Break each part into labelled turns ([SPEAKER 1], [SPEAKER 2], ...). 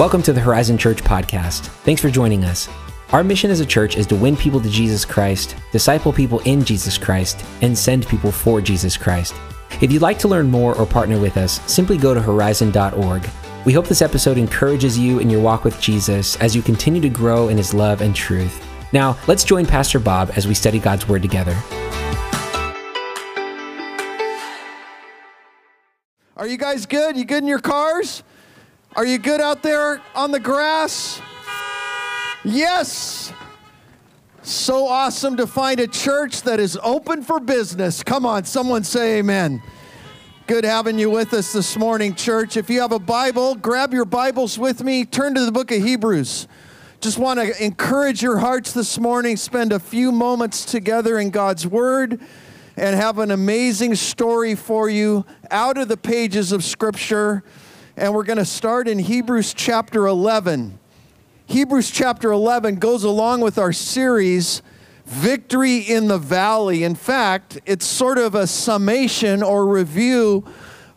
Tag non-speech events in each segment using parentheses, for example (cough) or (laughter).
[SPEAKER 1] Welcome to the Horizon Church podcast. Thanks for joining us. Our mission as a church is to win people to Jesus Christ, disciple people in Jesus Christ, and send people for Jesus Christ. If you'd like to learn more or partner with us, simply go to horizon.org. We hope this episode encourages you in your walk with Jesus as you continue to grow in his love and truth. Now, let's join Pastor Bob as we study God's Word together.
[SPEAKER 2] Are you guys good? You good in your cars? Are you good out there on the grass? Yes. So awesome to find a church that is open for business. Come on, someone say amen. Good having you with us this morning, church. If you have a Bible, grab your Bibles with me, turn to the book of Hebrews. Just want to encourage your hearts this morning, spend a few moments together in God's Word and have an amazing story for you out of the pages of Scripture. And we're going to start in Hebrews chapter 11. Hebrews chapter 11 goes along with our series, Victory in the Valley. In fact, it's sort of a summation or review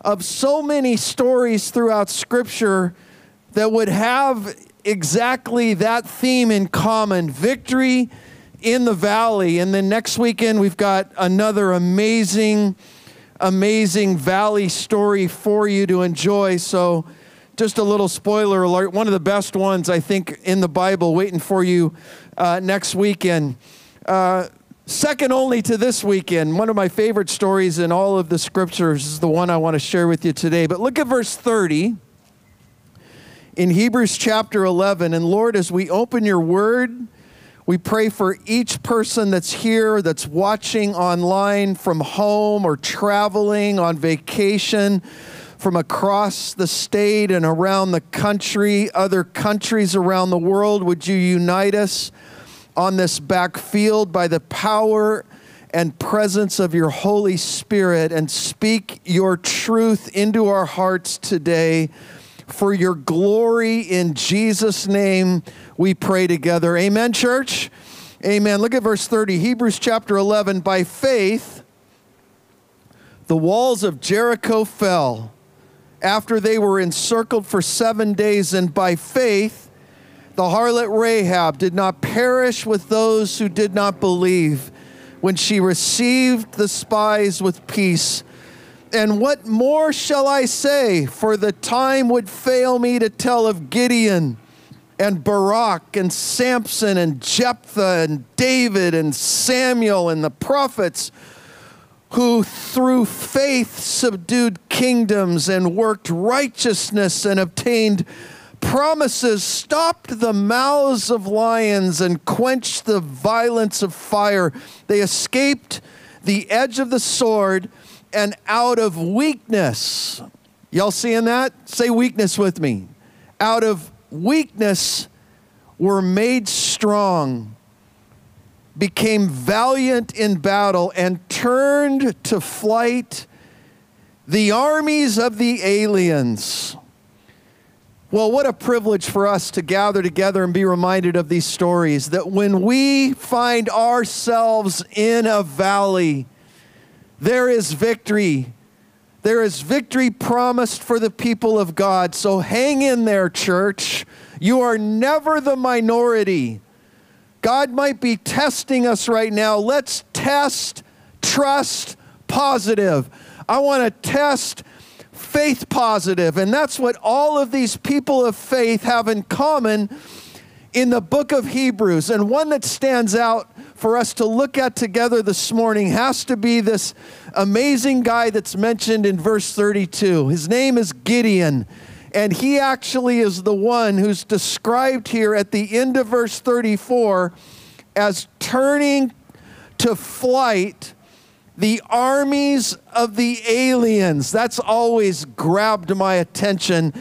[SPEAKER 2] of so many stories throughout Scripture that would have exactly that theme in common victory in the valley. And then next weekend, we've got another amazing, amazing valley story for you to enjoy. So, just a little spoiler alert one of the best ones, I think, in the Bible waiting for you uh, next weekend. Uh, second only to this weekend, one of my favorite stories in all of the scriptures is the one I want to share with you today. But look at verse 30 in Hebrews chapter 11. And Lord, as we open your word, we pray for each person that's here, that's watching online from home or traveling on vacation from across the state and around the country, other countries around the world. Would you unite us on this backfield by the power and presence of your Holy Spirit and speak your truth into our hearts today? For your glory in Jesus' name, we pray together. Amen, church? Amen. Look at verse 30, Hebrews chapter 11. By faith, the walls of Jericho fell after they were encircled for seven days, and by faith, the harlot Rahab did not perish with those who did not believe when she received the spies with peace. And what more shall I say? For the time would fail me to tell of Gideon and Barak and Samson and Jephthah and David and Samuel and the prophets who through faith subdued kingdoms and worked righteousness and obtained promises, stopped the mouths of lions and quenched the violence of fire. They escaped the edge of the sword and out of weakness. Y'all seeing that? Say weakness with me. Out of weakness were made strong, became valiant in battle, and turned to flight the armies of the aliens. Well, what a privilege for us to gather together and be reminded of these stories that when we find ourselves in a valley, there is victory. There is victory promised for the people of God. So hang in there, church. You are never the minority. God might be testing us right now. Let's test, trust, positive. I want to test faith positive, and that's what all of these people of faith have in common in the book of Hebrews. And one that stands out for us to look at together this morning has to be this amazing guy that's mentioned in verse 32. His name is Gideon. And he actually is the one who's described here at the end of verse 34 as turning to flight the armies of the aliens. That's always grabbed my attention.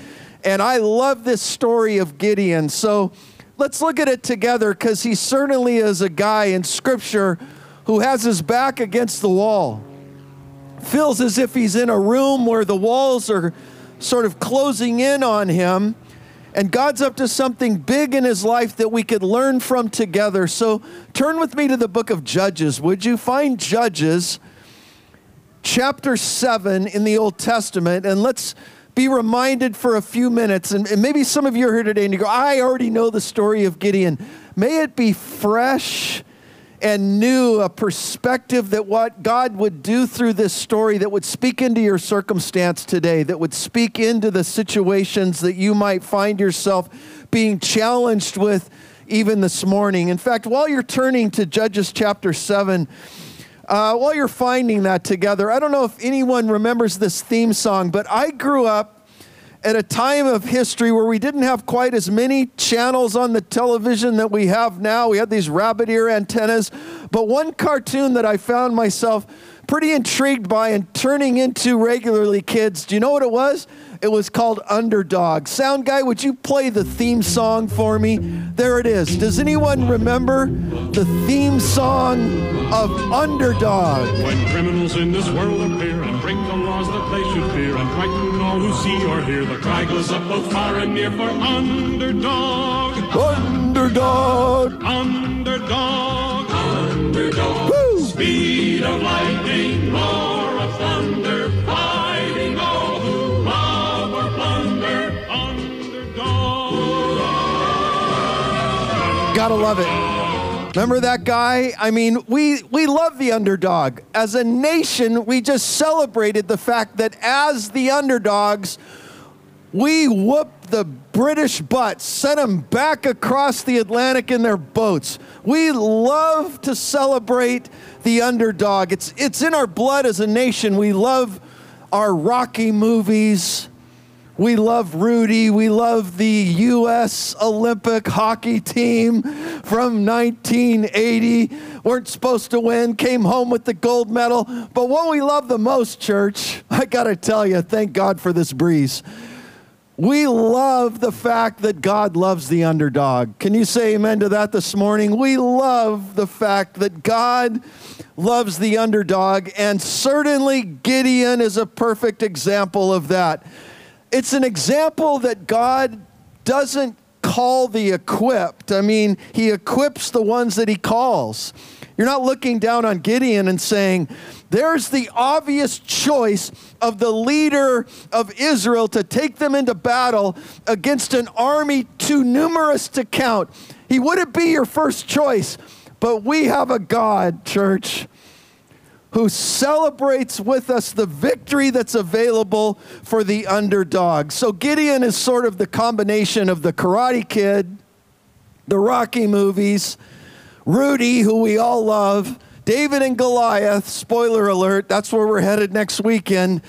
[SPEAKER 2] And I love this story of Gideon. So let's look at it together because he certainly is a guy in Scripture who has his back against the wall. Feels as if he's in a room where the walls are sort of closing in on him. And God's up to something big in his life that we could learn from together. So turn with me to the book of Judges. Would you find Judges chapter 7 in the Old Testament? And let's be reminded for a few minutes, and, and maybe some of you are here today and you go, I already know the story of Gideon. May it be fresh and new, a perspective that what God would do through this story that would speak into your circumstance today, that would speak into the situations that you might find yourself being challenged with even this morning. In fact, while you're turning to Judges chapter 7, uh, while you're finding that together, I don't know if anyone remembers this theme song, but I grew up at a time of history where we didn't have quite as many channels on the television that we have now. We had these rabbit ear antennas. But one cartoon that I found myself pretty intrigued by and turning into regularly, kids, do you know what it was? It was called Underdog. Sound guy, would you play the theme song for me? There it is. Does anyone remember the theme song of Underdog?
[SPEAKER 3] When criminals in this world appear and break the laws that they should fear and frighten all who see or hear, the cry goes up both far and near for underdog.
[SPEAKER 2] Underdog.
[SPEAKER 3] Underdog. Underdog.
[SPEAKER 2] Woo!
[SPEAKER 3] Speed of lightning, roar of thunder, fighting all who rob or plunder. Underdog.
[SPEAKER 2] Gotta love it. Remember that guy? I mean, we, we love the underdog. As a nation, we just celebrated the fact that as the underdogs, we whooped the British butt, sent them back across the Atlantic in their boats. We love to celebrate the underdog. It's, it's in our blood as a nation. We love our Rocky movies. We love Rudy. We love the U.S. Olympic hockey team from 1980. Weren't supposed to win, came home with the gold medal. But what we love the most, church, (laughs) I got to tell you, thank God for this breeze. We love the fact that God loves the underdog. Can you say amen to that this morning? We love the fact that God loves the underdog, and certainly Gideon is a perfect example of that. It's an example that God doesn't call the equipped. I mean, He equips the ones that He calls. You're not looking down on Gideon and saying, there's the obvious choice of the leader of Israel to take them into battle against an army too numerous to count. He wouldn't be your first choice, but we have a God, church, who celebrates with us the victory that's available for the underdog. So Gideon is sort of the combination of the Karate Kid, the Rocky movies, Rudy, who we all love, David and Goliath, spoiler alert, that's where we're headed next weekend,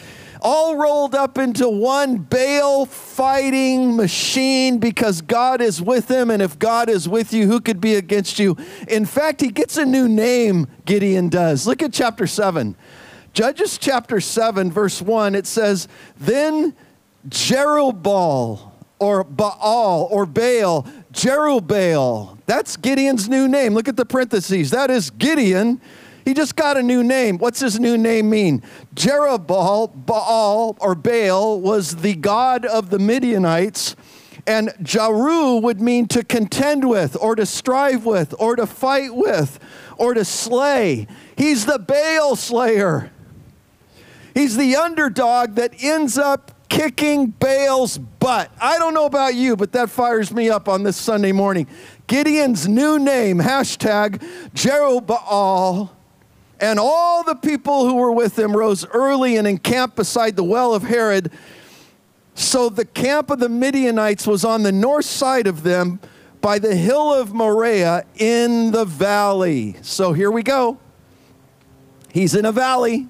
[SPEAKER 2] all rolled up into one Baal fighting machine because God is with him. And if God is with you, who could be against you? In fact, he gets a new name, Gideon does. Look at chapter 7. Judges chapter 7, verse 1, it says, Then Jerubbaal, or Baal, or Baal, Jerubbaal. That's Gideon's new name. Look at the parentheses. That is Gideon. He just got a new name. What's his new name mean? Jerubbaal, Baal, or Baal was the god of the Midianites. And Jaru would mean to contend with, or to strive with, or to fight with, or to slay. He's the Baal slayer. He's the underdog that ends up kicking Baal's butt. I don't know about you, but that fires me up on this Sunday morning. Gideon's new name, hashtag Jerubbaal, and all the people who were with him rose early and encamped beside the well of Harod. So the camp of the Midianites was on the north side of them by the hill of Moriah in the valley. So here we go. He's in a valley,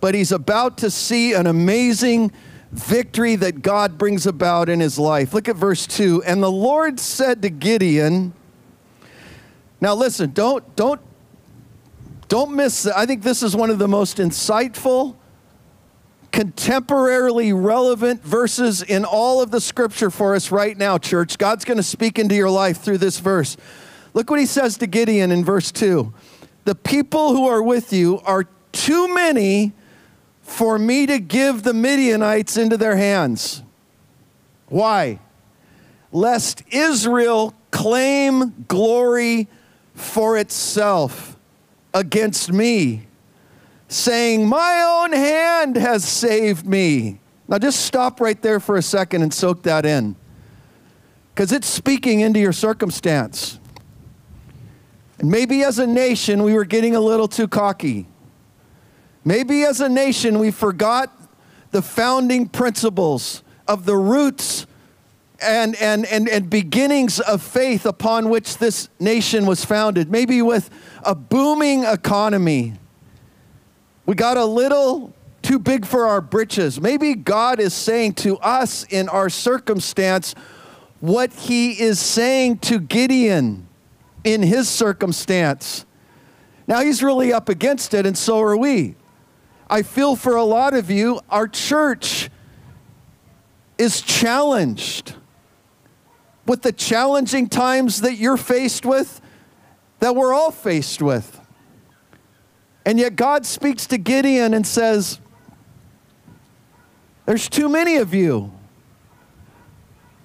[SPEAKER 2] but he's about to see an amazing victory that God brings about in his life. Look at verse 2. And the Lord said to Gideon, Now listen, don't don't don't miss I think this is one of the most insightful contemporarily relevant verses in all of the scripture for us right now, church. God's going to speak into your life through this verse. Look what he says to Gideon in verse 2. The people who are with you are too many for me to give the Midianites into their hands. Why? Lest Israel claim glory for itself against me, saying, My own hand has saved me. Now just stop right there for a second and soak that in. Because it's speaking into your circumstance. And maybe as a nation, we were getting a little too cocky. Maybe as a nation, we forgot the founding principles of the roots and, and, and, and beginnings of faith upon which this nation was founded. Maybe with a booming economy, we got a little too big for our britches. Maybe God is saying to us in our circumstance what he is saying to Gideon in his circumstance. Now he's really up against it, and so are we. I feel for a lot of you, our church is challenged with the challenging times that you're faced with, that we're all faced with. And yet God speaks to Gideon and says, There's too many of you.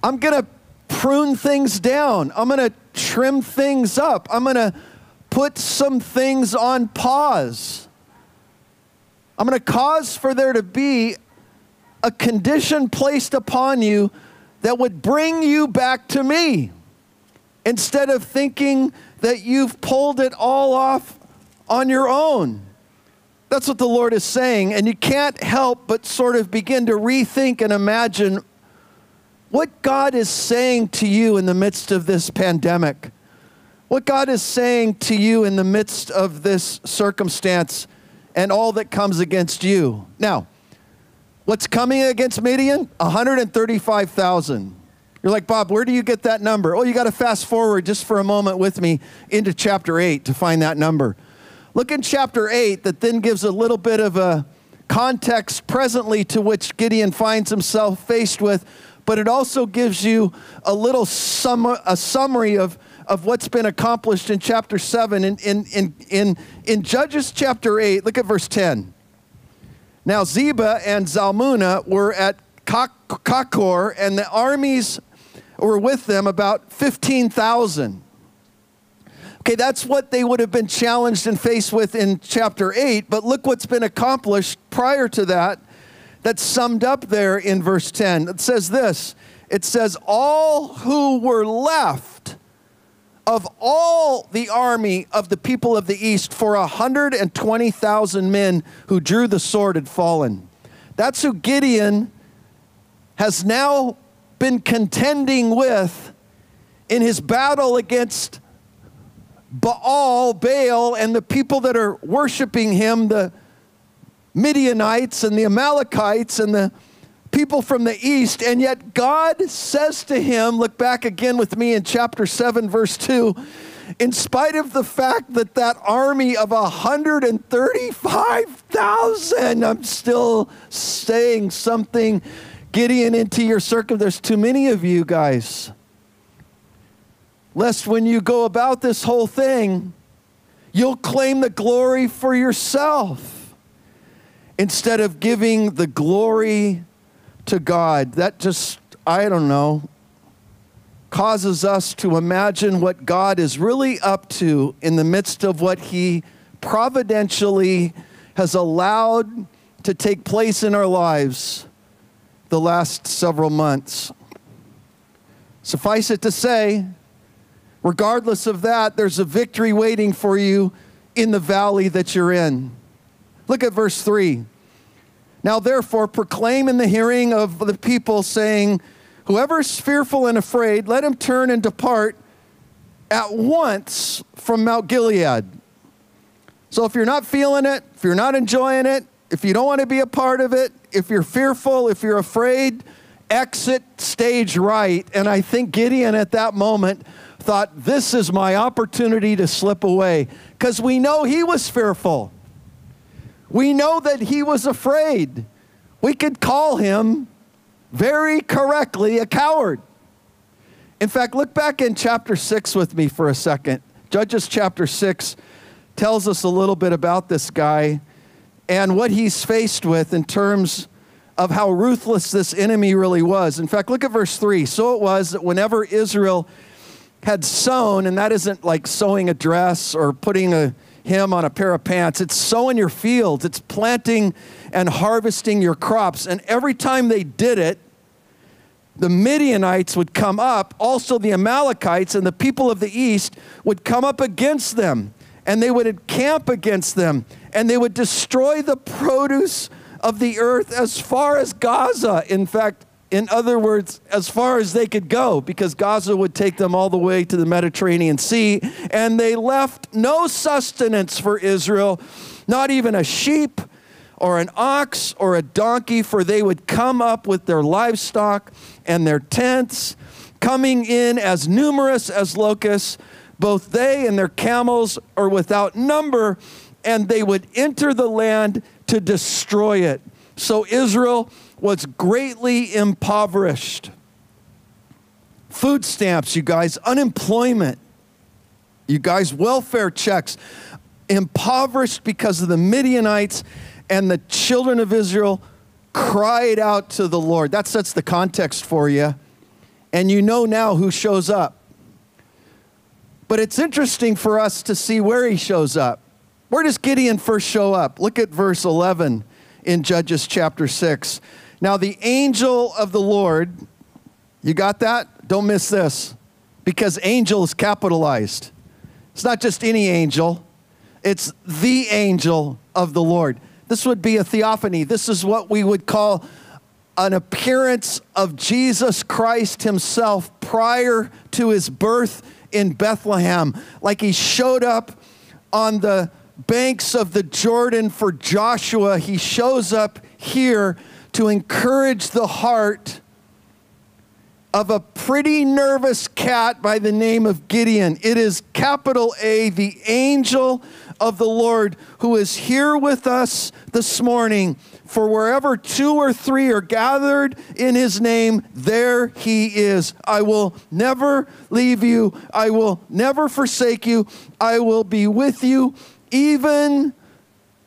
[SPEAKER 2] I'm going to prune things down. I'm going to trim things up. I'm going to put some things on pause. I'm going to cause for there to be a condition placed upon you that would bring you back to me instead of thinking that you've pulled it all off on your own. That's what the Lord is saying. And you can't help but sort of begin to rethink and imagine what God is saying to you in the midst of this pandemic, what God is saying to you in the midst of this circumstance and all that comes against you. Now, what's coming against Midian? 135,000. You're like, Bob, where do you get that number? Oh, you got to fast forward just for a moment with me into chapter 8 to find that number. Look in chapter 8, that then gives a little bit of a context presently to which Gideon finds himself faced with but it also gives you a little sum- a summary of, of what's been accomplished in chapter 7. In, in, in, in, in Judges chapter 8, look at verse 10. Now, Zeba and Zalmunna were at Karkor, and the armies were with them about 15,000. Okay, that's what they would have been challenged and faced with in chapter 8, but look what's been accomplished prior to that that's summed up there in verse 10. It says this it says, All who were left of all the army of the people of the east, for 120,000 men who drew the sword had fallen. That's who Gideon has now been contending with in his battle against Baal, Baal, and the people that are worshiping him, the Midianites and the Amalekites and the people from the east. And yet God says to him, look back again with me in chapter 7, verse 2 in spite of the fact that that army of 135,000, I'm still saying something, Gideon, into your circle. There's too many of you guys. Lest when you go about this whole thing, you'll claim the glory for yourself instead of giving the glory to God. That just, I don't know, causes us to imagine what God is really up to in the midst of what He providentially has allowed to take place in our lives the last several months. Suffice it to say, regardless of that, there's a victory waiting for you in the valley that you're in. Look at verse 3. Now, therefore, proclaim in the hearing of the people, saying, Whoever is fearful and afraid, let him turn and depart at once from Mount Gilead. So, if you're not feeling it, if you're not enjoying it, if you don't want to be a part of it, if you're fearful, if you're afraid, exit stage right. And I think Gideon at that moment thought, This is my opportunity to slip away. Because we know he was fearful. We know that he was afraid. We could call him very correctly a coward. In fact, look back in chapter 6 with me for a second. Judges chapter 6 tells us a little bit about this guy and what he's faced with in terms of how ruthless this enemy really was. In fact, look at verse 3. So it was that whenever Israel had sown, and that isn't like sewing a dress or putting a hem on a pair of pants. It's sowing your fields, it's planting and harvesting your crops. And every time they did it, the Midianites would come up, also the Amalekites and the people of the east would come up against them, and they would encamp against them, and they would destroy the produce of the earth as far as Gaza. In fact, in other words, as far as they could go, because Gaza would take them all the way to the Mediterranean Sea, and they left no sustenance for Israel, not even a sheep or an ox or a donkey, for they would come up with their livestock and their tents, coming in as numerous as locusts. Both they and their camels are without number, and they would enter the land to destroy it. So Israel was greatly impoverished. Food stamps, you guys, unemployment, you guys, welfare checks, impoverished because of the Midianites, and the children of Israel cried out to the Lord. That sets the context for you. And you know now who shows up. But it's interesting for us to see where he shows up. Where does Gideon first show up? Look at verse 11 in Judges chapter 6. Now, the angel of the Lord, you got that? Don't miss this because angel is capitalized. It's not just any angel, it's the angel of the Lord. This would be a theophany. This is what we would call an appearance of Jesus Christ himself prior to his birth in Bethlehem. Like he showed up on the banks of the Jordan for Joshua, he shows up here to encourage the heart of a pretty nervous cat by the name of Gideon. It is capital A, the angel of the Lord, who is here with us this morning. For wherever two or three are gathered in his name, there he is. I will never leave you. I will never forsake you. I will be with you even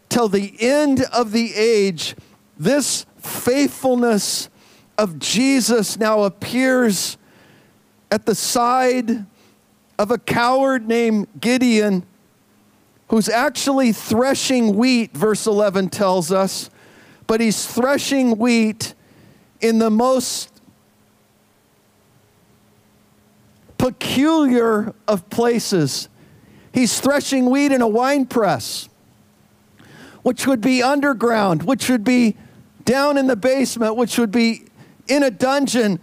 [SPEAKER 2] till the end of the age. This faithfulness of Jesus now appears at the side of a coward named Gideon who's actually threshing wheat, verse 11 tells us, but he's threshing wheat in the most peculiar of places. He's threshing wheat in a wine press, which would be underground, which would be down in the basement, which would be in a dungeon,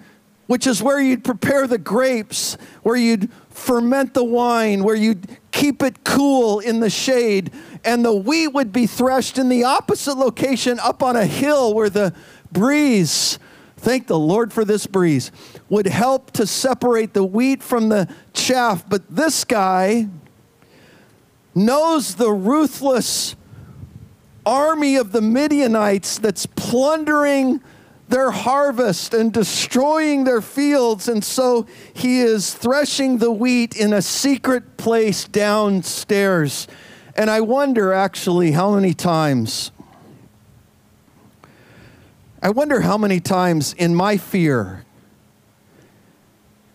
[SPEAKER 2] which is where you'd prepare the grapes, where you'd ferment the wine, where you'd keep it cool in the shade. And the wheat would be threshed in the opposite location up on a hill where the breeze, thank the Lord for this breeze, would help to separate the wheat from the chaff. But this guy knows the ruthless army of the Midianites that's plundering their harvest and destroying their fields. And so he is threshing the wheat in a secret place downstairs. And I wonder actually how many times, I wonder how many times in my fear,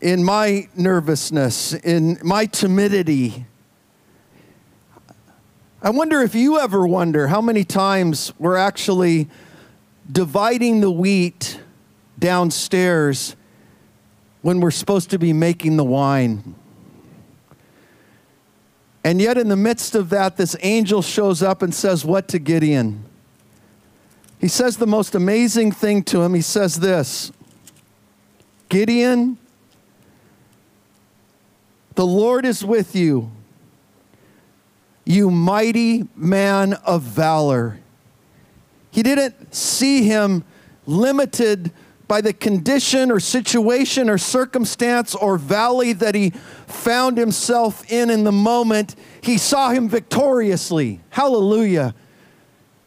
[SPEAKER 2] in my nervousness, in my timidity, I wonder if you ever wonder how many times we're actually dividing the wheat downstairs when we're supposed to be making the wine. And yet, in the midst of that, this angel shows up and says, What to Gideon? He says the most amazing thing to him. He says this Gideon, the Lord is with you you mighty man of valor. He didn't see him limited by the condition or situation or circumstance or valley that he found himself in in the moment. He saw him victoriously. Hallelujah.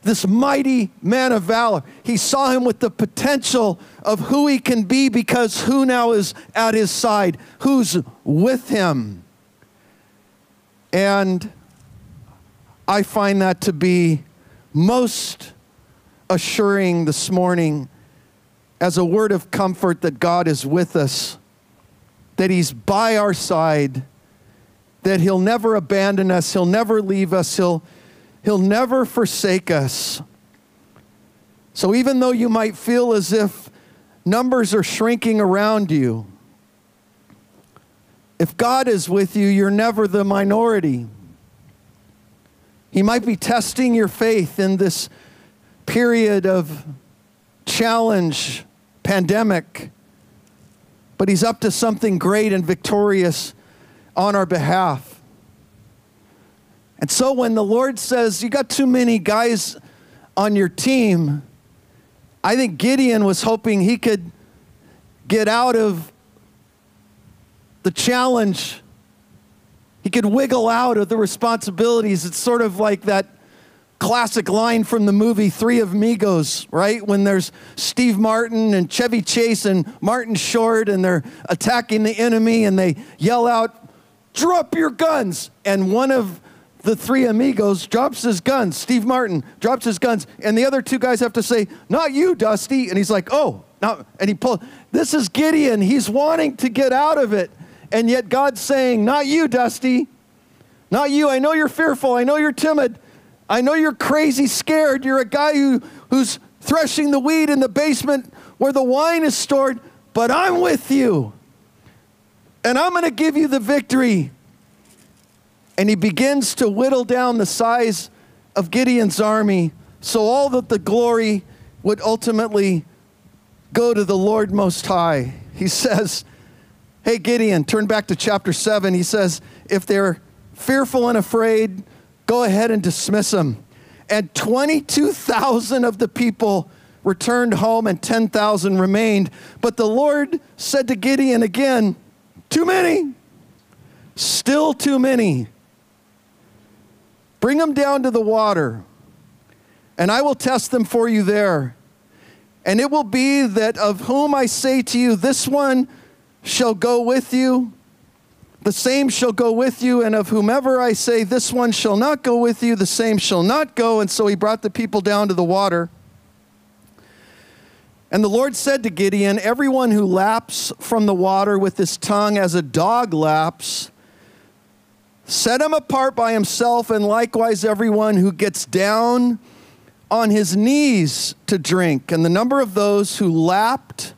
[SPEAKER 2] This mighty man of valor. He saw him with the potential of who he can be because who now is at his side? Who's with him? And I find that to be most assuring this morning as a word of comfort that God is with us, that He's by our side, that He'll never abandon us, He'll never leave us, He'll, he'll never forsake us. So even though you might feel as if numbers are shrinking around you, if God is with you, you're never the minority. He might be testing your faith in this period of challenge, pandemic, but He's up to something great and victorious on our behalf. And so when the Lord says, You got too many guys on your team, I think Gideon was hoping he could get out of the challenge. He could wiggle out of the responsibilities. It's sort of like that classic line from the movie Three Amigos, right? When there's Steve Martin and Chevy Chase and Martin Short and they're attacking the enemy and they yell out, Drop your guns! And one of the three amigos drops his guns. Steve Martin drops his guns, and the other two guys have to say, Not you, Dusty. And he's like, Oh, no. And he pulled, This is Gideon. He's wanting to get out of it. And yet God's saying, Not you, Dusty. Not you. I know you're fearful. I know you're timid. I know you're crazy scared. You're a guy who, who's threshing the wheat in the basement where the wine is stored, but I'm with you. And I'm going to give you the victory. And he begins to whittle down the size of Gideon's army so all that the glory would ultimately go to the Lord Most High. He (laughs) says, Hey, Gideon, turn back to chapter 7. He says, If they're fearful and afraid, go ahead and dismiss them. And 22,000 of the people returned home and 10,000 remained. But the Lord said to Gideon again, Too many, still too many. Bring them down to the water, and I will test them for you there. And it will be that of whom I say to you, This one shall go with you, the same shall go with you, and of whomever I say, This one shall not go with you, the same shall not go. And so he brought the people down to the water. And the Lord said to Gideon, Everyone who laps from the water with his tongue as a dog laps, set him apart by himself, and likewise everyone who gets down on his knees to drink. And the number of those who lapped,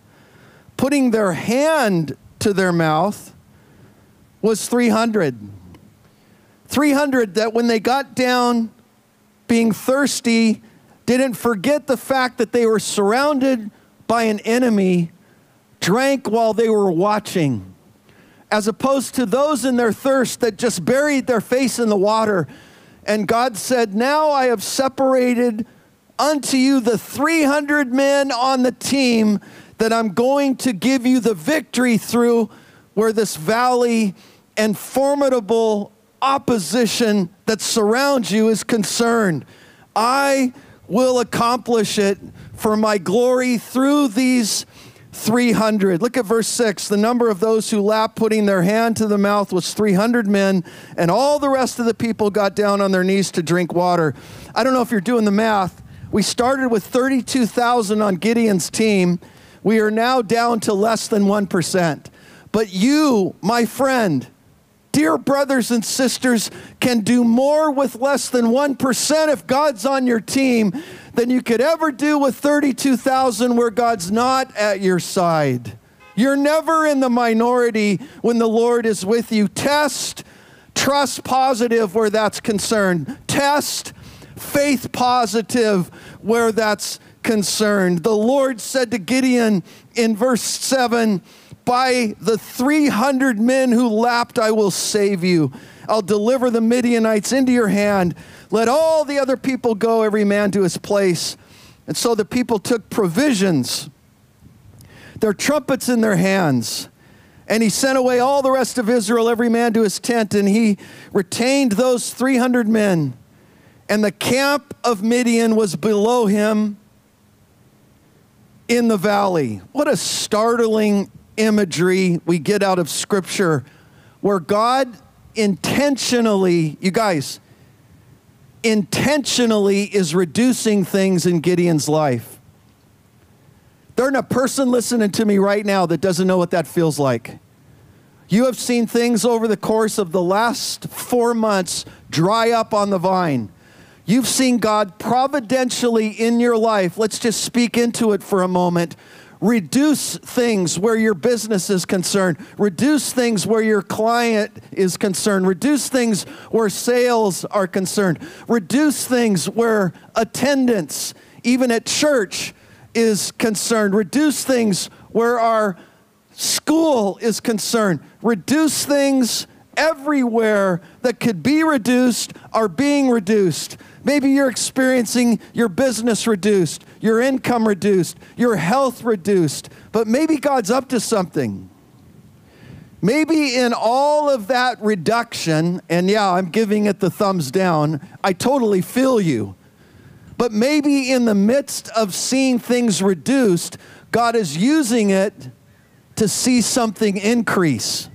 [SPEAKER 2] putting their hand to their mouth, was 300. 300 that when they got down being thirsty, didn't forget the fact that they were surrounded by an enemy, drank while they were watching, as opposed to those in their thirst that just buried their face in the water. And God said, Now I have separated unto you the 300 men on the team that I'm going to give you the victory through where this valley and formidable opposition that surrounds you is concerned. I will accomplish it for my glory through these 300. Look at verse 6. The number of those who lapped, putting their hand to the mouth, was 300 men, and all the rest of the people got down on their knees to drink water. I don't know if you're doing the math. We started with 32,000 on Gideon's team. We are now down to less than 1%. But you, my friend, dear brothers and sisters, can do more with less than 1% if God's on your team than you could ever do with 32,000 where God's not at your side. You're never in the minority when the Lord is with you. Test, trust positive where that's concerned. Test, faith positive where that's concerned. The Lord said to Gideon in verse 7 By the 300 men who lapped, I will save you. I'll deliver the Midianites into your hand. Let all the other people go, every man to his place. And so the people took provisions, their trumpets in their hands. And he sent away all the rest of Israel, every man to his tent, and he retained those 300 men and the camp of Midian was below him in the valley. What a startling imagery we get out of Scripture where God intentionally, you guys, intentionally is reducing things in Gideon's life. There's not a person listening to me right now that doesn't know what that feels like. You have seen things over the course of the last four months dry up on the vine. You've seen God providentially in your life. Let's just speak into it for a moment. Reduce things where your business is concerned. Reduce things where your client is concerned. Reduce things where sales are concerned. Reduce things where attendance, even at church, is concerned. Reduce things where our school is concerned. Reduce things everywhere that could be reduced are being reduced. Maybe you're experiencing your business reduced, your income reduced, your health reduced, but maybe God's up to something. Maybe in all of that reduction, and yeah, I'm giving it the thumbs down, I totally feel you. But maybe in the midst of seeing things reduced, God is using it to see something increase.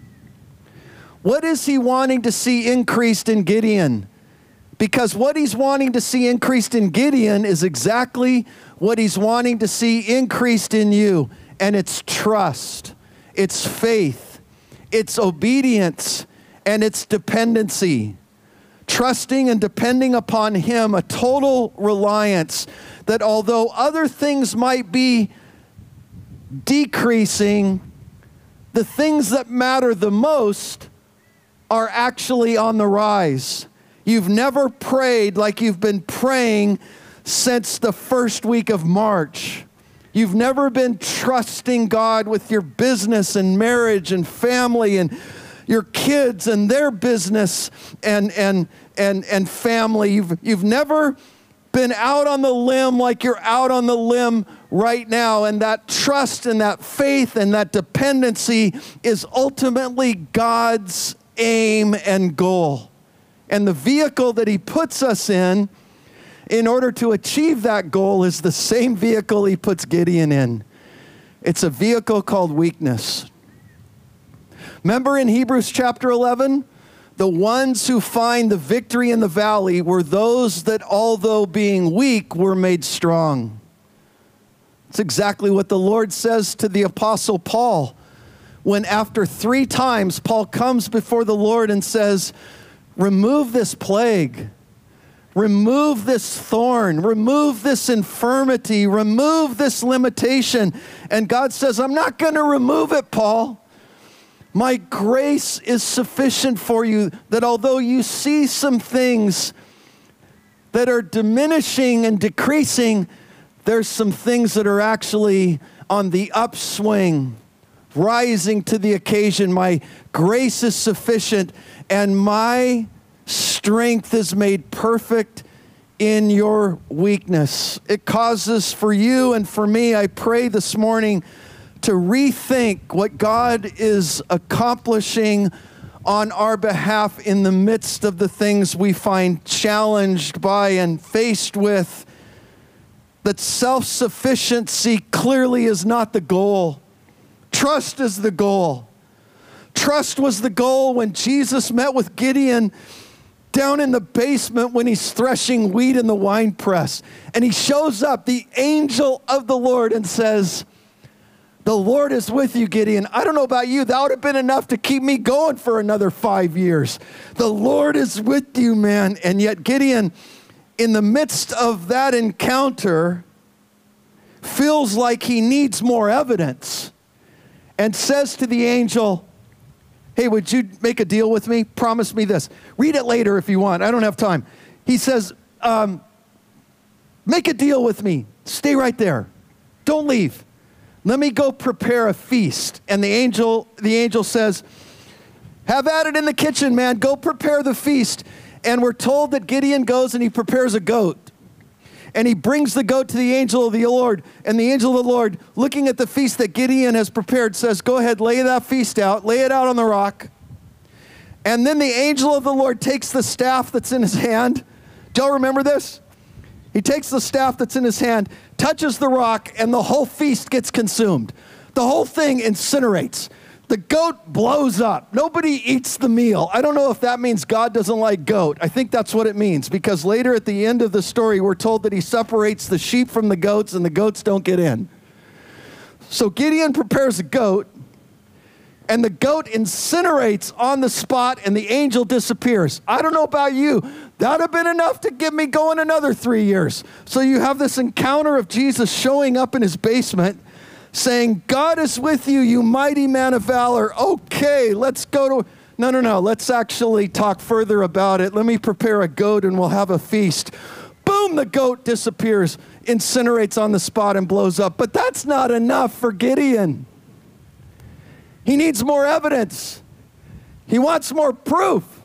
[SPEAKER 2] What is he wanting to see increased in Gideon? Because what he's wanting to see increased in Gideon is exactly what he's wanting to see increased in you. And it's trust, it's faith, it's obedience, and it's dependency. Trusting and depending upon him, a total reliance that although other things might be decreasing, the things that matter the most are actually on the rise. You've never prayed like you've been praying since the first week of March. You've never been trusting God with your business and marriage and family and your kids and their business and, and, and, and family. You've, you've never been out on the limb like you're out on the limb right now. And that trust and that faith and that dependency is ultimately God's aim and goal. And the vehicle that He puts us in, in order to achieve that goal, is the same vehicle He puts Gideon in. It's a vehicle called weakness. Remember in Hebrews chapter 11? The ones who find the victory in the valley were those that, although being weak, were made strong. It's exactly what the Lord says to the Apostle Paul when, after three times, Paul comes before the Lord and says, Remove this plague, remove this thorn, remove this infirmity, remove this limitation. And God says, I'm not going to remove it, Paul. My grace is sufficient for you, that although you see some things that are diminishing and decreasing, there's some things that are actually on the upswing, rising to the occasion. My grace is sufficient, and my strength is made perfect in your weakness. It causes for you and for me, I pray this morning, to rethink what God is accomplishing on our behalf in the midst of the things we find challenged by and faced with that self sufficiency clearly is not the goal. Trust is the goal. Trust was the goal when Jesus met with Gideon down in the basement when he's threshing wheat in the wine press. And he shows up, the angel of the Lord, and says, The Lord is with you, Gideon. I don't know about you, that would have been enough to keep me going for another five years. The Lord is with you, man. And yet, Gideon in the midst of that encounter, feels like he needs more evidence and says to the angel, Hey, would you make a deal with me? Promise me this. Read it later if you want. I don't have time. He says, um, Make a deal with me. Stay right there. Don't leave. Let me go prepare a feast. And the angel, the angel says, Have at it in the kitchen, man. Go prepare the feast. And we're told that Gideon goes and he prepares a goat. And he brings the goat to the angel of the Lord. And the angel of the Lord, looking at the feast that Gideon has prepared, says, Go ahead, lay that feast out, lay it out on the rock. And then the angel of the Lord takes the staff that's in his hand. Do y'all remember this? He takes the staff that's in his hand, touches the rock, and the whole feast gets consumed. The whole thing incinerates. The goat blows up. Nobody eats the meal. I don't know if that means God doesn't like goat. I think that's what it means because later at the end of the story, we're told that he separates the sheep from the goats and the goats don't get in. So Gideon prepares a goat and the goat incinerates on the spot, and the angel disappears. I don't know about you. That'd have been enough to get me going another three years. So you have this encounter of Jesus showing up in his basement saying, God is with you, you mighty man of valor. Okay, let's go to. No, no, no. Let's actually talk further about it. Let me prepare a goat and we'll have a feast. Boom, the goat disappears, incinerates on the spot, and blows up. But that's not enough for Gideon. He needs more evidence, he wants more proof.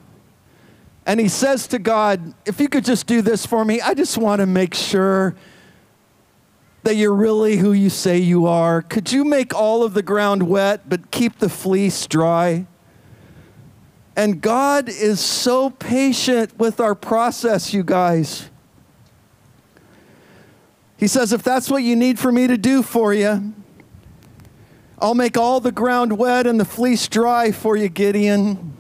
[SPEAKER 2] And he says to God, If you could just do this for me, I just want to make sure that you're really who you say you are? Could you make all of the ground wet but keep the fleece dry? And God is so patient with our process, you guys. He says, if that's what you need for me to do for you, I'll make all the ground wet and the fleece dry for you, Gideon.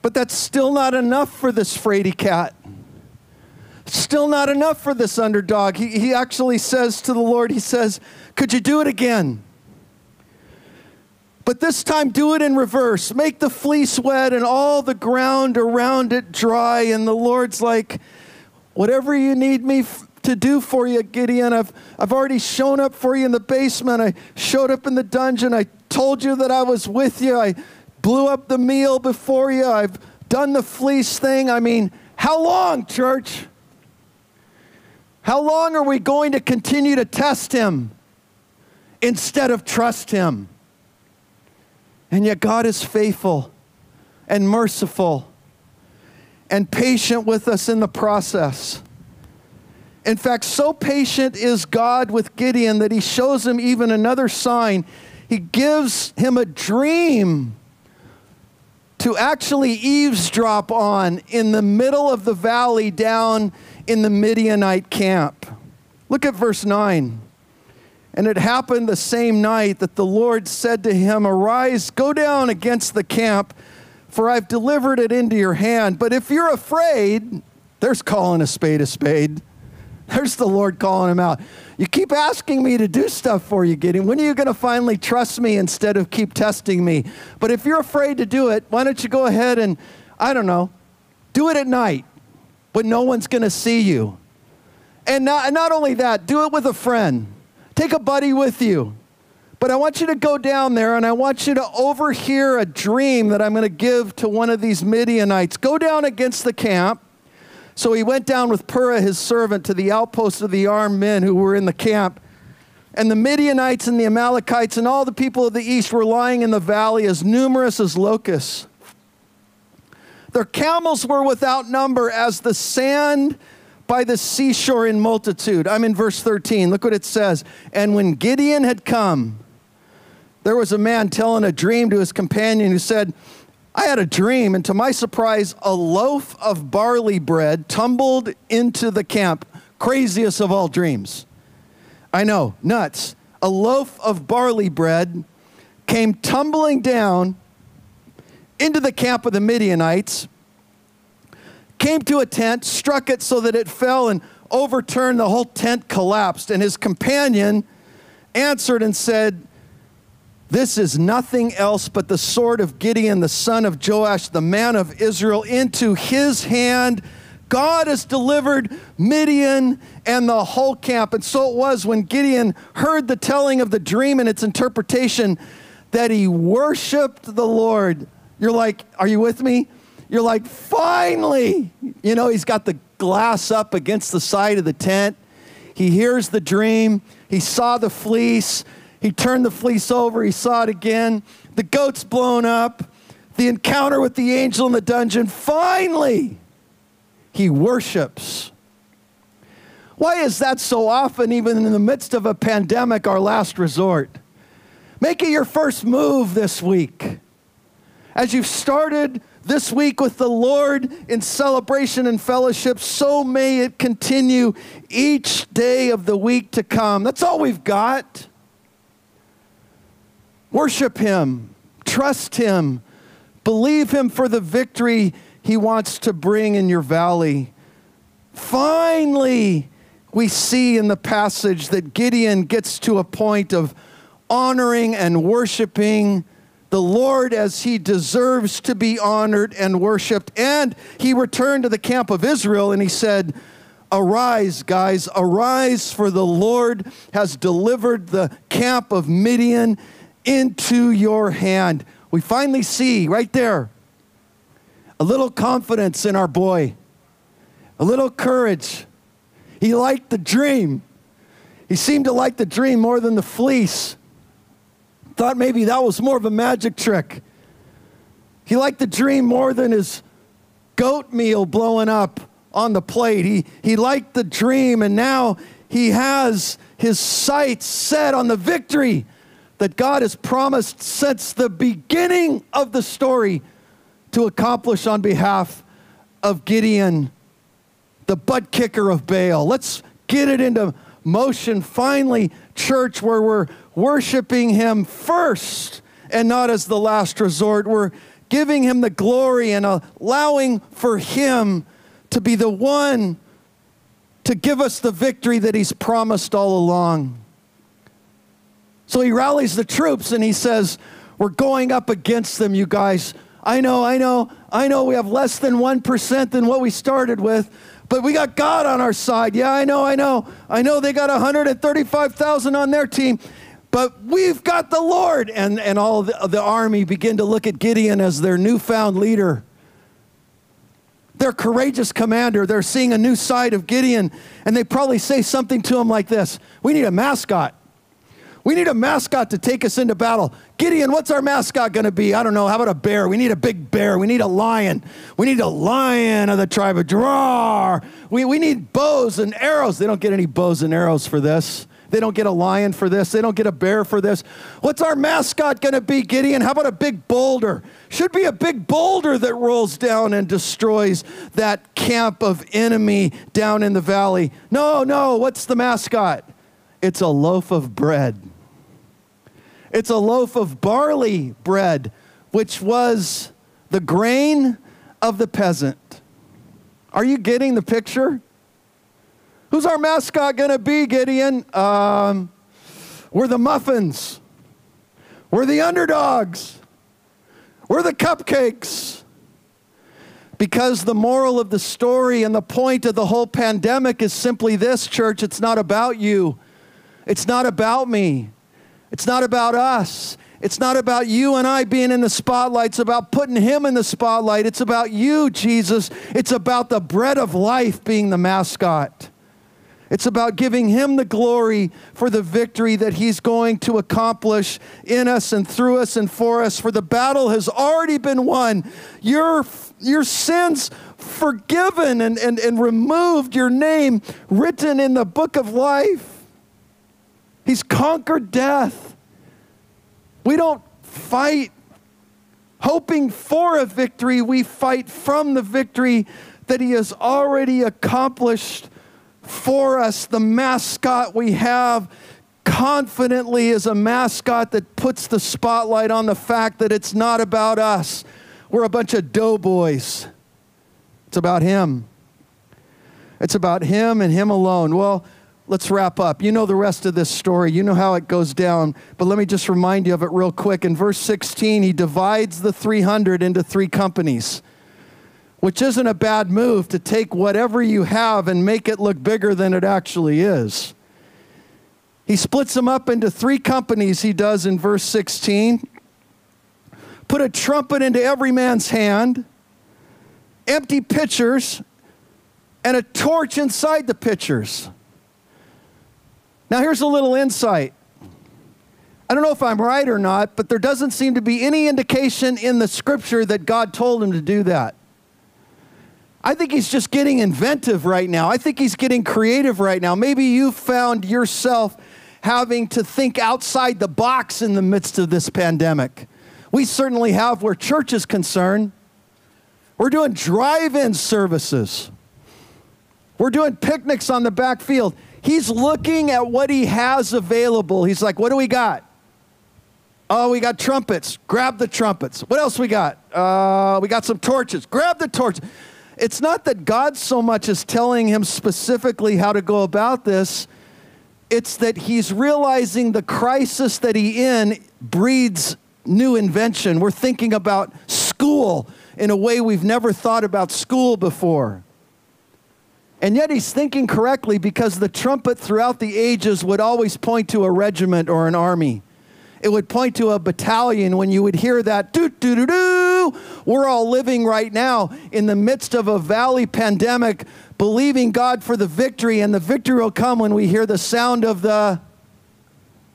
[SPEAKER 2] But that's still not enough for this Frady cat. Still not enough for this underdog. He, he actually says to the Lord, He says, Could you do it again? But this time, do it in reverse. Make the fleece wet and all the ground around it dry. And the Lord's like, Whatever you need me f- to do for you, Gideon, I've, I've already shown up for you in the basement. I showed up in the dungeon. I told you that I was with you. I blew up the meal before you. I've done the fleece thing. I mean, how long, church? How long are we going to continue to test him instead of trust him? And yet, God is faithful and merciful and patient with us in the process. In fact, so patient is God with Gideon that he shows him even another sign. He gives him a dream to actually eavesdrop on in the middle of the valley down in the Midianite camp. Look at verse 9. And it happened the same night that the Lord said to him, Arise, go down against the camp, for I've delivered it into your hand. But if you're afraid, there's calling a spade a spade. There's the Lord calling him out. You keep asking me to do stuff for you, Gideon. When are you going to finally trust me instead of keep testing me? But if you're afraid to do it, why don't you go ahead and, I don't know, do it at night but no one's going to see you. And not, not only that, do it with a friend. Take a buddy with you. But I want you to go down there and I want you to overhear a dream that I'm going to give to one of these Midianites. Go down against the camp. So he went down with Purah, his servant, to the outpost of the armed men who were in the camp. And the Midianites and the Amalekites and all the people of the east were lying in the valley as numerous as locusts. Their camels were without number as the sand by the seashore in multitude. I'm in verse 13. Look what it says. And when Gideon had come, there was a man telling a dream to his companion who said, I had a dream, and to my surprise, a loaf of barley bread tumbled into the camp. Craziest of all dreams. I know, nuts. A loaf of barley bread came tumbling down into the camp of the Midianites, came to a tent, struck it so that it fell and overturned, the whole tent collapsed. And his companion answered and said, This is nothing else but the sword of Gideon, the son of Joash, the man of Israel, into his hand. God has delivered Midian and the whole camp. And so it was when Gideon heard the telling of the dream and its interpretation that he worshiped the Lord. You're like, are you with me? You're like, finally. You know, he's got the glass up against the side of the tent. He hears the dream. He saw the fleece. He turned the fleece over. He saw it again. The goat's blown up. The encounter with the angel in the dungeon. Finally, he worships. Why is that so often, even in the midst of a pandemic, our last resort? Make it your first move this week as you've started this week with the Lord in celebration and fellowship, so may it continue each day of the week to come. That's all we've got. Worship Him, trust Him, believe Him for the victory He wants to bring in your valley. Finally, we see in the passage that Gideon gets to a point of honoring and worshiping the Lord as he deserves to be honored and worshiped. And he returned to the camp of Israel and he said, Arise, guys, arise, for the Lord has delivered the camp of Midian into your hand. We finally see right there a little confidence in our boy, a little courage. He liked the dream. He seemed to like the dream more than the fleece. Thought maybe that was more of a magic trick. He liked the dream more than his goat meal blowing up on the plate. He, he liked the dream, and now he has his sights set on the victory that God has promised since the beginning of the story to accomplish on behalf of Gideon, the butt kicker of Baal. Let's get it into motion finally, church, where we're worshiping Him first and not as the last resort. We're giving Him the glory and allowing for Him to be the one to give us the victory that He's promised all along. So he rallies the troops and he says, We're going up against them, you guys. I know, I know, I know we have less than 1% than what we started with, but we got God on our side. Yeah, I know, I know. I know they got 135,000 on their team, but we've got the Lord. And, and all the, the army begin to look at Gideon as their newfound leader. Their courageous commander. They're seeing a new side of Gideon, and they probably say something to him like this We need a mascot. We need a mascot to take us into battle. Gideon, what's our mascot going to be? I don't know. How about a bear? We need a big bear. We need a lion. We need a lion of the tribe of Gerar. We, we need bows and arrows. They don't get any bows and arrows for this. They don't get a lion for this. They don't get a bear for this. What's our mascot going to be, Gideon? How about a big boulder? Should be a big boulder that rolls down and destroys that camp of enemy down in the valley. No, no. What's the mascot? It's a loaf of bread. It's a loaf of barley bread, which was the grain of the peasant. Are you getting the picture? Who's our mascot going to be, Gideon? Um, we're the muffins. We're the underdogs. We're the cupcakes. Because the moral of the story and the point of the whole pandemic is simply this, church it's not about you, it's not about me. It's not about us. It's not about you and I being in the spotlight. It's about putting Him in the spotlight. It's about you, Jesus. It's about the bread of life being the mascot. It's about giving Him the glory for the victory that He's going to accomplish in us and through us and for us. For the battle has already been won. Your, your sins forgiven and, and, and removed, your name written in the book of life. He's conquered death. We don't fight hoping for a victory, we fight from the victory that He has already accomplished for us. The mascot we have confidently is a mascot that puts the spotlight on the fact that it's not about us. We're a bunch of doughboys. It's about Him. It's about Him and Him alone. Well, let's wrap up. You know the rest of this story. You know how it goes down. But let me just remind you of it real quick. In verse 16, he divides the 300 into three companies, which isn't a bad move to take whatever you have and make it look bigger than it actually is. He splits them up into three companies, he does in verse 16. Put a trumpet into every man's hand, empty pitchers, and a torch inside the pitchers. Now, here's a little insight. I don't know if I'm right or not, but there doesn't seem to be any indication in the scripture that God told him to do that. I think he's just getting inventive right now. I think he's getting creative right now. Maybe you found yourself having to think outside the box in the midst of this pandemic. We certainly have where church is concerned. We're doing drive in services, we're doing picnics on the back field. He's looking at what he has available. He's like, what do we got? Oh, we got trumpets. Grab the trumpets. What else we got? Uh, we got some torches. Grab the torches. It's not that God so much is telling him specifically how to go about this. It's that he's realizing the crisis that he in breeds new invention. We're thinking about school in a way we've never thought about school before. And yet he's thinking correctly because the trumpet throughout the ages would always point to a regiment or an army. It would point to a battalion when you would hear that doo doo doo doo. We're all living right now in the midst of a valley pandemic, believing God for the victory, and the victory will come when we hear the sound of the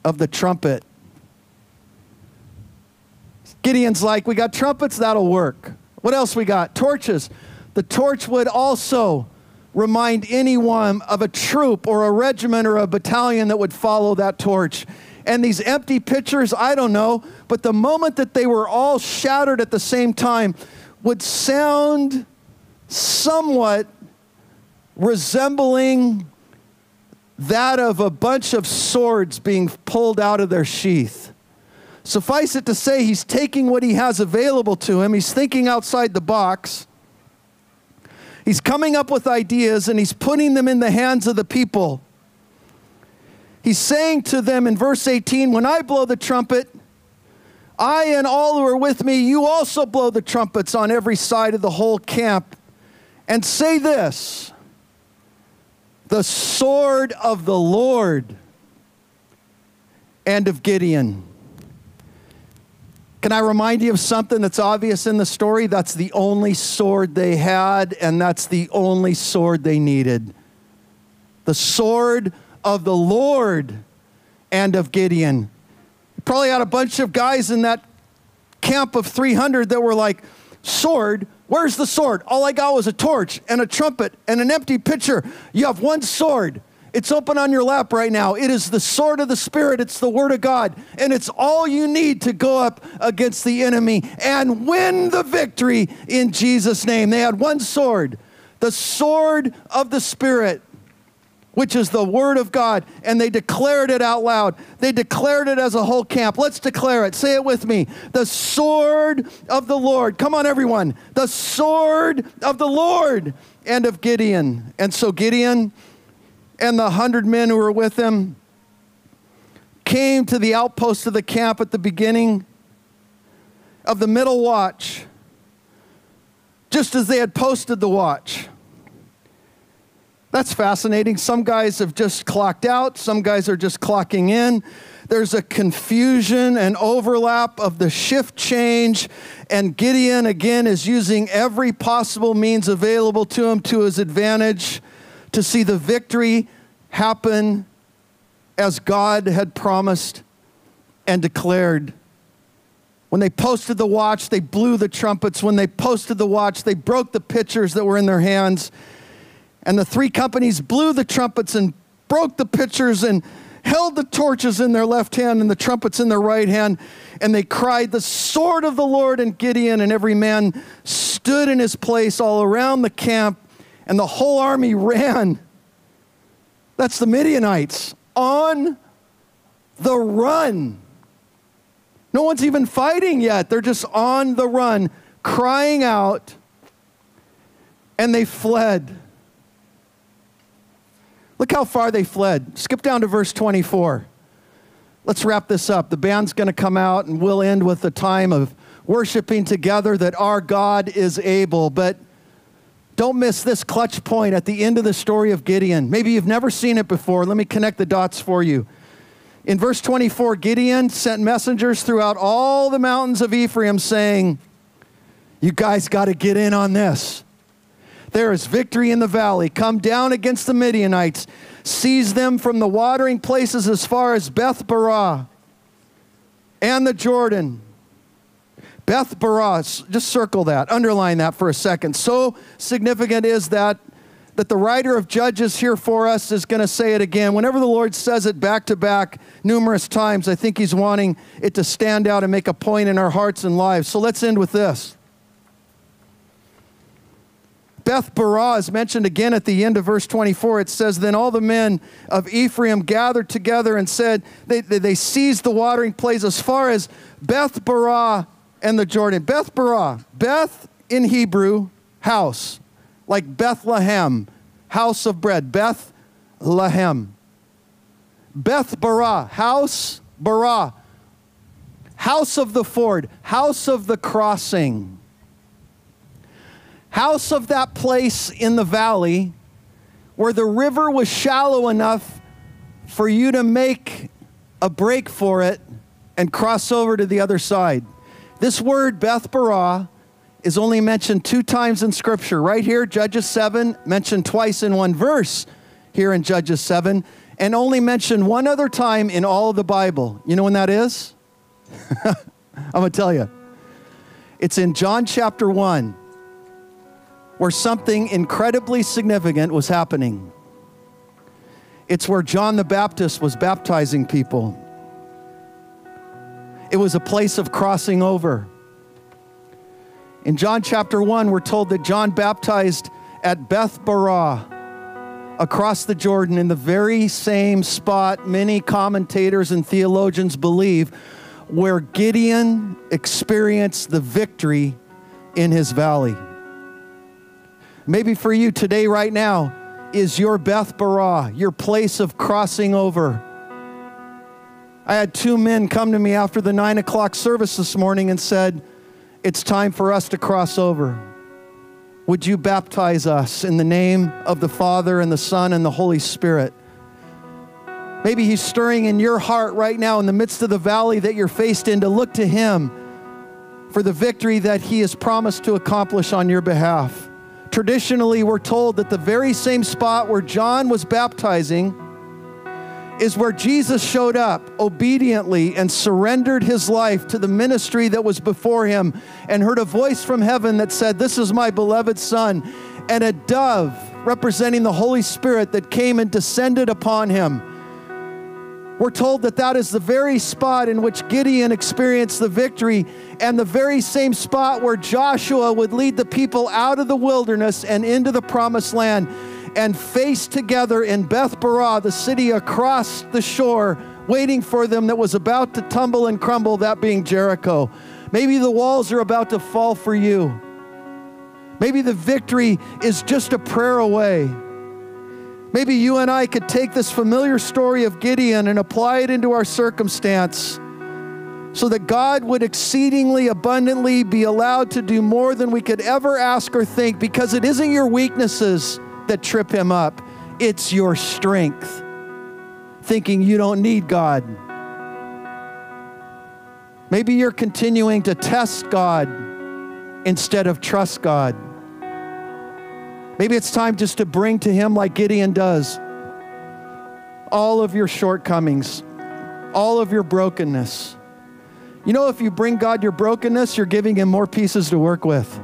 [SPEAKER 2] of the trumpet. Gideon's like, we got trumpets, that'll work. What else we got? Torches. The torch would also remind anyone of a troop or a regiment or a battalion that would follow that torch. And these empty pitchers, I don't know, but the moment that they were all shattered at the same time would sound somewhat resembling that of a bunch of swords being pulled out of their sheath. Suffice it to say, he's taking what he has available to him, he's thinking outside the box. He's coming up with ideas and he's putting them in the hands of the people. He's saying to them in verse 18, When I blow the trumpet, I and all who are with me, you also blow the trumpets on every side of the whole camp, and say this the sword of the Lord and of Gideon. Can I remind you of something that's obvious in the story? That's the only sword they had, and that's the only sword they needed. The sword of the Lord and of Gideon. Probably had a bunch of guys in that camp of 300 that were like, Sword? Where's the sword? All I got was a torch and a trumpet and an empty pitcher. You have one sword. It's open on your lap right now. It is the sword of the Spirit, it's the Word of God, and it's all you need to go up against the enemy and win the victory in Jesus' name. They had one sword, the sword of the Spirit which is the word of God, and they declared it out loud. They declared it as a whole camp. Let's declare it. Say it with me. The sword of the Lord. Come on, everyone. The sword of the Lord and of Gideon. And so Gideon and the hundred men who were with him came to the outpost of the camp at the beginning of the middle watch, just as they had posted the watch. That's fascinating. Some guys have just clocked out, some guys are just clocking in. There's a confusion and overlap of the shift change, and Gideon again is using every possible means available to him to his advantage to see the victory happen as God had promised and declared. When they posted the watch, they blew the trumpets. When they posted the watch, they broke the pitchers that were in their hands and the three companies blew the trumpets and broke the pitchers and held the torches in their left hand and the trumpets in their right hand. And they cried, The sword of the Lord and Gideon. And every man stood in his place all around the camp, and the whole army (laughs) ran. That's the Midianites on the run. No one's even fighting yet. They're just on the run, crying out, and they fled. Look how far they fled. Skip down to verse 24. Let's wrap this up. The band's going to come out and we'll end with a time of worshiping together that our God is able. But don't miss this clutch point at the end of the story of Gideon. Maybe you've never seen it before. Let me connect the dots for you. In verse 24, Gideon sent messengers throughout all the mountains of Ephraim saying, You guys got to get in on this. There is victory in the valley. Come down against the Midianites. Seize them from the watering places as far as Beth Barah and the Jordan. Beth Barah, just circle that, underline that for a second. So significant is that that the writer of Judges here for us is going to say it again. Whenever the Lord says it back to back numerous times, I think He's wanting it to stand out and make a point in our hearts and lives. So let's end with this. Beth Barah is mentioned again at the end of verse 24. It says, Then all the men of Ephraim gathered together and said, They, they, they seized the watering place as far as Beth Barah and the Jordan. Beth Barah, Beth in Hebrew, house, like Bethlehem, house of bread. Bethlehem. Beth Barah, house Barah, house of the ford, house of the crossing, house of that place in the valley where the river was shallow enough for you to make a break for it and cross over to the other side. This word, Beth Barah, is only mentioned two times in Scripture. Right here, Judges 7, mentioned twice in one verse here in Judges 7, and only mentioned one other time in all of the Bible. You know when that is? (laughs) I'm going to tell you. It's in John chapter 1, where something incredibly significant was happening. It's where John the Baptist was baptizing people. It was a place of crossing over. In John chapter 1, we're told that John baptized at Beth Barah across the Jordan in the very same spot many commentators and theologians believe where Gideon experienced the victory in his valley. Maybe for you today, right now, is your Beth Barah, your place of crossing over. I had two men come to me after the nine o'clock service this morning and said, It's time for us to cross over. Would you baptize us in the name of the Father and the Son and the Holy Spirit? Maybe He's stirring in your heart right now in the midst of the valley that you're faced in to look to Him for the victory that He has promised to accomplish on your behalf. Traditionally, we're told that the very same spot where John was baptizing is where Jesus showed up obediently and surrendered his life to the ministry that was before him and heard a voice from heaven that said, This is my beloved Son, and a dove representing the Holy Spirit that came and descended upon him. We're told that that is the very spot in which Gideon experienced the victory, and the very same spot where Joshua would lead the people out of the wilderness and into the promised land and face together in Beth Barah, the city across the shore, waiting for them that was about to tumble and crumble, that being Jericho. Maybe the walls are about to fall for you. Maybe the victory is just a prayer away. Maybe you and I could take this familiar story of Gideon and apply it into our circumstance so that God would exceedingly abundantly be allowed to do more than we could ever ask or think because it isn't your weaknesses that trip him up, it's your strength, thinking you don't need God. Maybe you're continuing to test God instead of trust God. Maybe it's time just to bring to Him, like Gideon does, all of your shortcomings, all of your brokenness. You know, if you bring God your brokenness, you're giving Him more pieces to work with.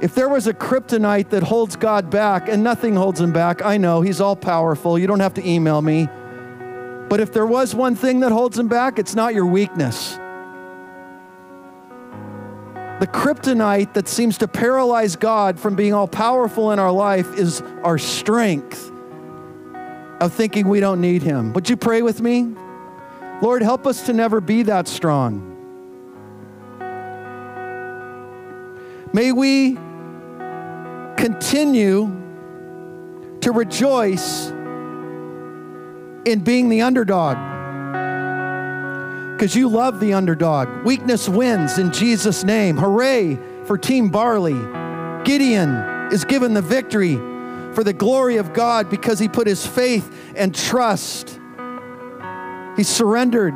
[SPEAKER 2] If there was a kryptonite that holds God back, and nothing holds him back, I know he's all powerful. You don't have to email me. But if there was one thing that holds him back, it's not your weakness. The kryptonite that seems to paralyze God from being all powerful in our life is our strength of thinking we don't need Him. Would you pray with me? Lord, help us to never be that strong. May we continue to rejoice in being the underdog because you love the underdog. Weakness wins in Jesus' name. Hooray for Team Barley. Gideon is given the victory for the glory of God because he put his faith and trust. He surrendered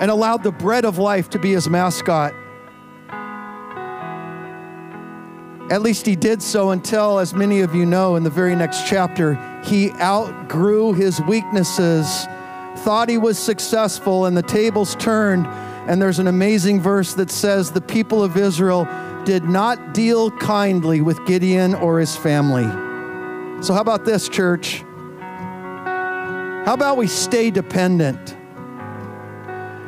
[SPEAKER 2] and allowed the bread of life to be his mascot. At least he did so until, as many of you know, in the very next chapter, he outgrew his weaknesses, thought he was successful, and the tables turned. And there's an amazing verse that says, The people of Israel did not deal kindly with Gideon or his family. So, how about this, church? How about we stay dependent?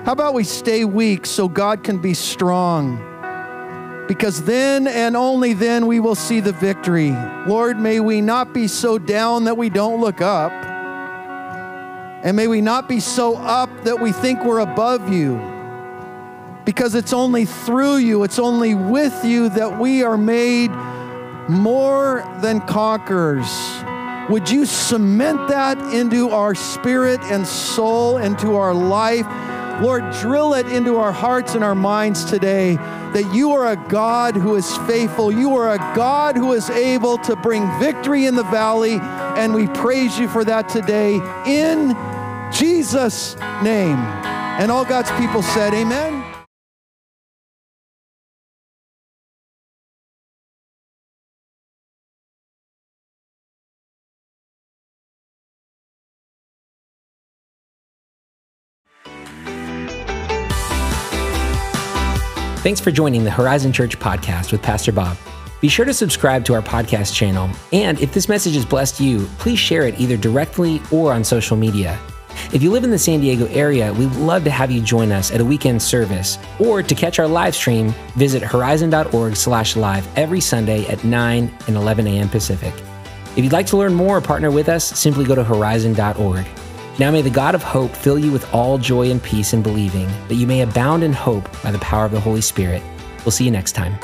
[SPEAKER 2] How about we stay weak so God can be strong? because then and only then we will see the victory. Lord, may we not be so down that we don't look up. And may we not be so up that we think we're above you. Because it's only through you, it's only with you that we are made more than conquerors. Would you cement that into our spirit and soul, into our life? Lord, drill it into our hearts and our minds today that you are a God who is faithful. You are a God who is able to bring victory in the valley, and we praise you for that today in Jesus' name. And all God's people said, Amen.
[SPEAKER 1] Thanks for joining the Horizon Church podcast with Pastor Bob. Be sure to subscribe to our podcast channel, and if this message has blessed you, please share it either directly or on social media. If you live in the San Diego area, we'd love to have you join us at a weekend service, or to catch our live stream, visit horizon.org slash live every Sunday at 9 and 11 a.m. Pacific. If you'd like to learn more or partner with us, simply go to horizon.org. Now may the God of hope fill you with all joy and peace in believing, that you may abound in hope by the power of the Holy Spirit. We'll see you next time.